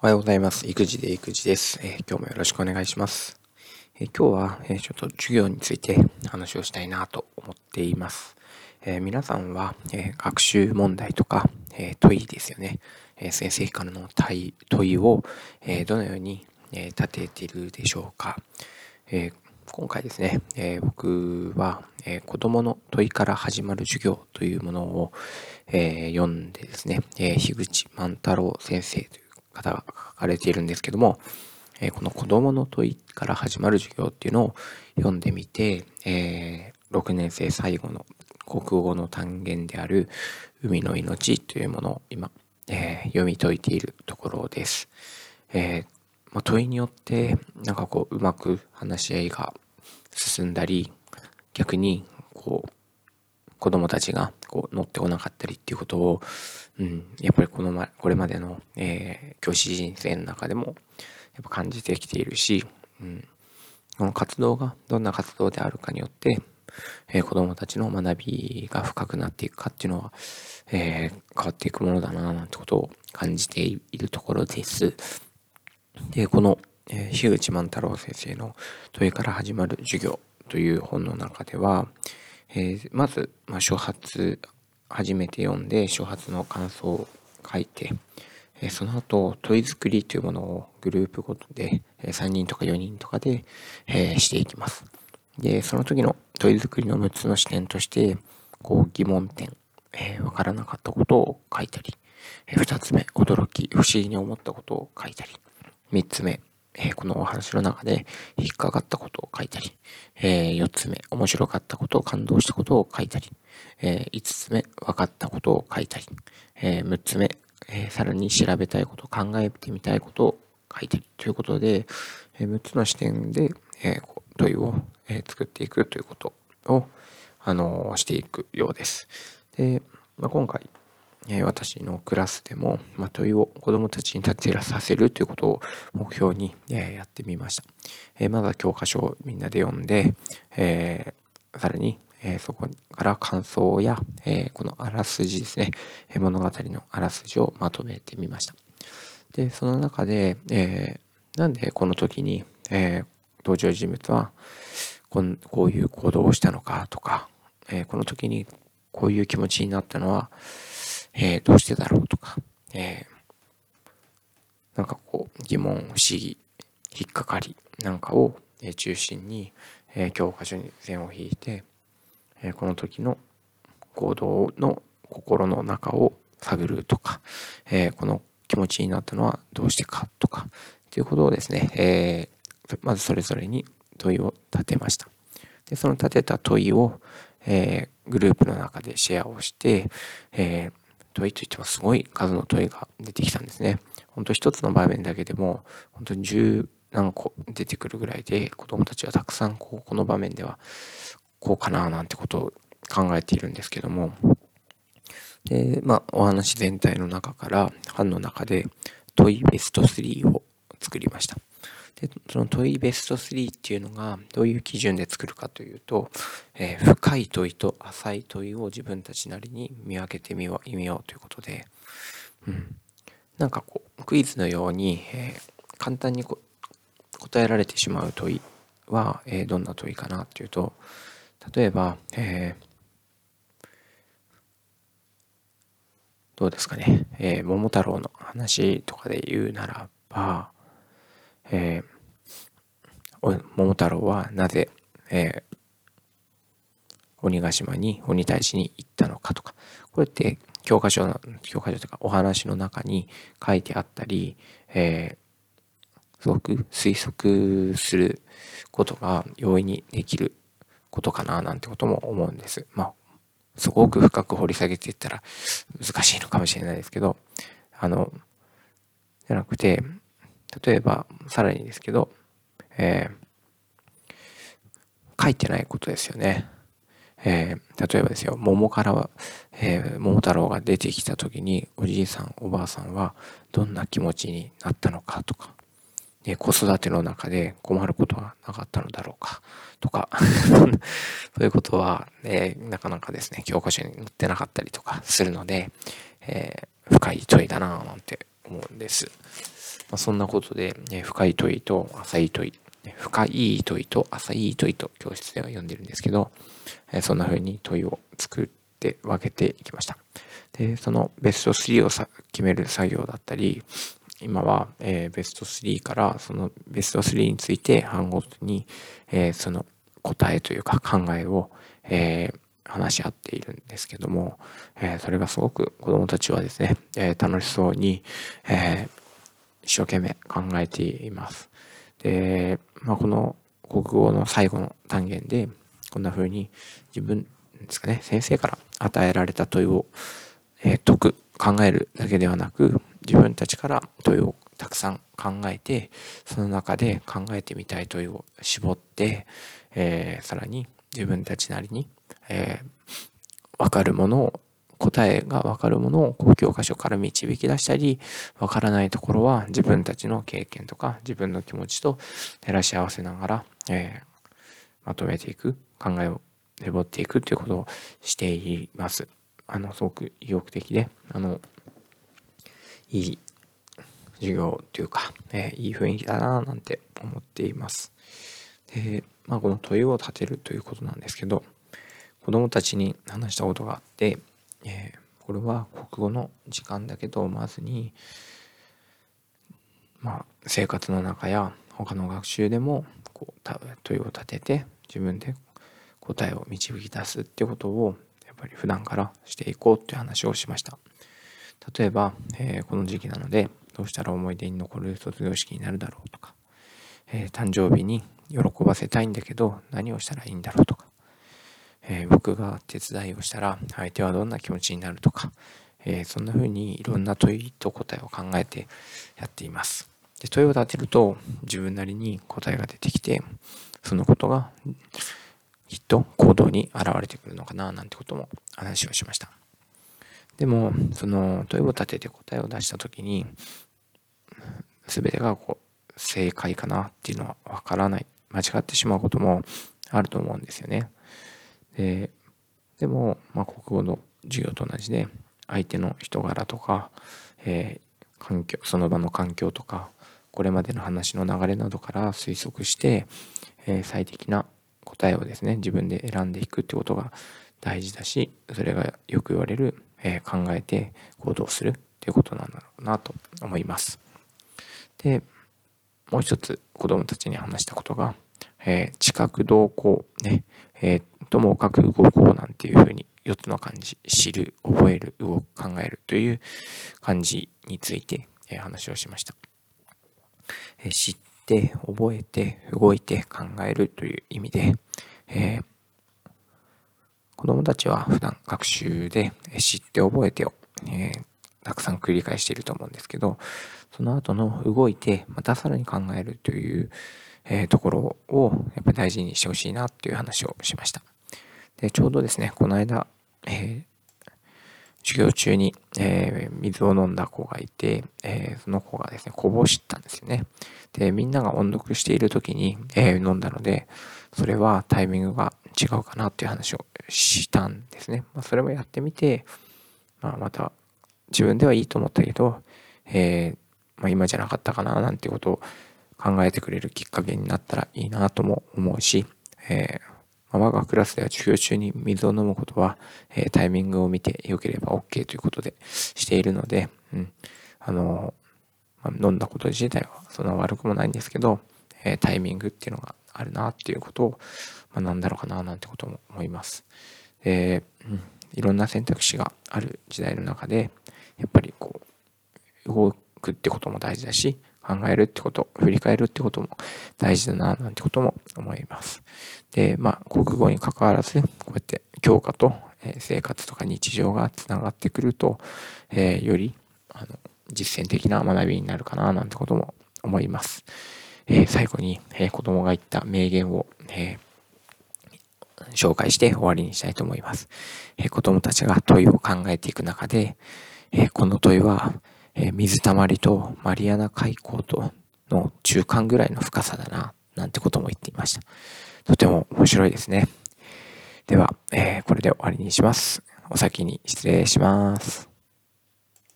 おはようございます。育児で育児です。えー、今日もよろしくお願いします。えー、今日は、えー、ちょっと授業について話をしたいなと思っています。え皆さんは、え学習問題とか、え問いですよね。え先生からの問いを、えどのように、え立てているでしょうか。え今回ですね、え僕は、え子供の問いから始まる授業というものを、え読んでですね、え樋口万太郎先生という方が書かれているんですけども、えこの子供の問いから始まる授業っていうのを読んでみて、えー、6年生最後の国語の単元である海の命というものを今、えー、読み解いているところです。え、まあ、問いによってなんかこううまく話し合いが進んだり逆にこう子供たちがこう乗ってこなかったりっていうことを、うん、やっぱりこの、ま、これまでの、えー、教師人生の中でもやっぱ感じてきているし、うん、この活動がどんな活動であるかによって、えー、子供たちの学びが深くなっていくかっていうのは、えー、変わっていくものだななんてことを感じているところです。で、この、えー、樋口万太郎先生の問いから始まる授業という本の中では、えー、まず、まあ、初発初めて読んで初発の感想を書いて、えー、その後問い作りというものをグループごとで、えー、3人とか4人とかで、えー、していきます。でその時の問い作りの6つの視点としてこう疑問点、えー、分からなかったことを書いたり、えー、2つ目驚き不思議に思ったことを書いたり3つ目え、このお話の中で引っかかったことを書いたり、え、4つ目、面白かったことを感動したことを書いたり、え、5つ目、分かったことを書いたり、え6つ目、えさらに調べたいこと、考えてみたいことを書いたりということで、え6つの視点で、え問いを、作っていくということを、あのしていくようです。で、まあ、今回、え私のクラスでも、ま、問いを子どもたちに立てらさせるということを目標に、えやってみました。えまずは教科書をみんなで読んで、えー、さらに、えそこから感想や、えこのあらすじですね、え物語のあらすじをまとめてみました。で、その中で、えー、なんでこの時に、えー、登場人物はこんこういう行動をしたのかとか、えー、この時にこういう気持ちになったのは、えー、どうしてだろうとか、えー、なんかこう疑問、不思議、引っかかりなんかを、え中心に、え教科書に線を引いて、えこの時の行動の心の中を探るとか、えこの気持ちになったのはどうしてかとか、ということをですね、えー、まずそれぞれに問いを立てました。で、その立てた問いを、えー、グループの中でシェアをして、えー、問いといってもすごい数の問いが出てきたんですね。本当一つの場面だけでも本当に十何個出てくるぐらいで子供たちはたくさんこうこの場面ではこうかななんてことを考えているんですけどもでまあお話全体の中から班の中で問いベスト3を作りました。でその問いベスト3っていうのがどういう基準で作るかというと、えー、深い問いと浅い問いを自分たちなりに見分けてみようようということで、うん、なんかこうクイズのように、えー、簡単に答えられてしまう問いは、えー、どんな問いかなっていうと例えば、えどうですかね、え桃太郎の話とかで言うならば、えー、桃太郎はなぜ、えー、鬼ヶ島に鬼退治に行ったのかとかこうやって教科書の教科書とかお話の中に書いてあったり、えー、すごく推測することが容易にできることかななんてことも思うんです。まあすごく深く掘り下げていったら難しいのかもしれないですけどあのじゃなくて例えば、さらにですけど、えー、書いてないことですよね。えー、例えばですよ、桃からは、えー、桃太郎が出てきた時に、おじいさん、おばあさんはどんな気持ちになったのかとか、で子育ての中で困ることはなかったのだろうかとか そういうことは、え、なかなかですね、教科書に載ってなかったりとかするので、え、深い問いだなぁなんて思うんです。まあ、そんなことで、え深い問いと浅い問い、深い問いと浅い問いと教室では呼んでるんですけど、えそんな風に問いを作って分けていきました。で、そのベスト3をさ決める作業だったり、今は、えー、ベスト3からそのベスト3について半ごとに、えー、その答えというか考えを、えー、話し合っているんですけども、えー、それがすごく子供たちはですね、えー、楽しそうに、えー、一生懸命考えています。で、まあ、この国語の最後の単元で、こんな風に自分ですかね、先生から与えられた問いを、えー、解く、考えるだけではなく、自分たちから問いをたくさん考えて、その中で考えてみたい問いを絞って、えー、さらに自分たちなりに、えー、分かるものを答えが分かるものをこう教科書から導き出したり、分からないところは自分たちの経験とか自分の気持ちと照らし合わせながら、えー、まとめていく、考えを絞っていくということをしています。あの、すごく意欲的で、あの、いい授業というか、えー、いい雰囲気だななんて思っています。で、まあ、この問いを立てるということなんですけど、子供たちに話したことがあって、えー、これは国語の時間だけどまずに、まあ、生活の中や他の学習でもこう問いを立てて自分で答えを導き出すってことをやっぱり普段からしていこうっていう話をしました。例えば、えー、この時期なのでどうしたら思い出に残る卒業式になるだろうとか、えー、誕生日に喜ばせたいんだけど何をしたらいいんだろうとかえー、僕が手伝いをしたら相手はどんな気持ちになるとか、えー、そんな風にいろんな問いと答えを考えてやっています。で問いを立てると自分なりに答えが出てきてそのことがきっと行動に現れてくるのかななんてことも話をしました。でもその問いを立てて答えを出した時に全てがこう正解かなっていうのはわからない間違ってしまうこともあると思うんですよね。ででも、まあ、国語の授業と同じで相手の人柄とか、えー、環境その場の環境とかこれまでの話の流れなどから推測して、えー、最適な答えをですね自分で選んでいくってことが大事だしそれがよく言われる、えー、考えて行動するっていうことなんだろうなと思います。でもう一つ子供たちに話したことが、えー、知覚動向ね、えー、ともかく動こうなんていうふうに4つの漢字、知る、覚える、動く、考えるという漢字について、え話をしました。え知って、覚えて、動いて、考えるという意味で、えー、子供たちは普段学習で知って覚えてを、えー、たくさん繰り返していると思うんですけど、その後の動いて、またさらに考えるという、えー、ところをやっぱり大事にしてほしいなっていう話をしました。で、ちょうどですね、この間、えー、授業中に、えー、水を飲んだ子がいて、え、その子がですね、こぼしたんですよね。で、みんなが音読している時に、え飲んだので、それはタイミングが違うかなっていう話をしたんですね。まあ、それもやってみて、まあ、また自分ではいいと思ったけど、えまあ、今じゃなかったかななんてことを考えてくれるきっかけになったらいいなとも思うし、えー我がクラスでは授業中に水を飲むことは、えー、タイミングを見て良ければ OK ということでしているので、うん、あのまあ、飲んだこと自体はそんな悪くもないんですけど、えー、タイミングっていうのがあるなっていうことを学んだのかななんてことも思います。で、うん、いろんな選択肢がある時代の中で、やっぱりこう、動くってことも大事だし、考えるってこと、振り返るってことも大事だな、なんてことも思います。で、まあ、国語に関わらず、こうやって教科と、生活とか日常がつながってくると、えー、より、あの、実践的な学びになるかな、なんてことも思います。えー、最後に、えー、子供が言った名言を、え紹介して終わりにしたいと思います。え子供たちが問いを考えていく中で、えこの問いは、え水たまりとマリアナ海溝との中間ぐらいの深さだな、なんてことも言っていました。とても面白いですね。では、えー、これで終わりにします。お先に失礼します。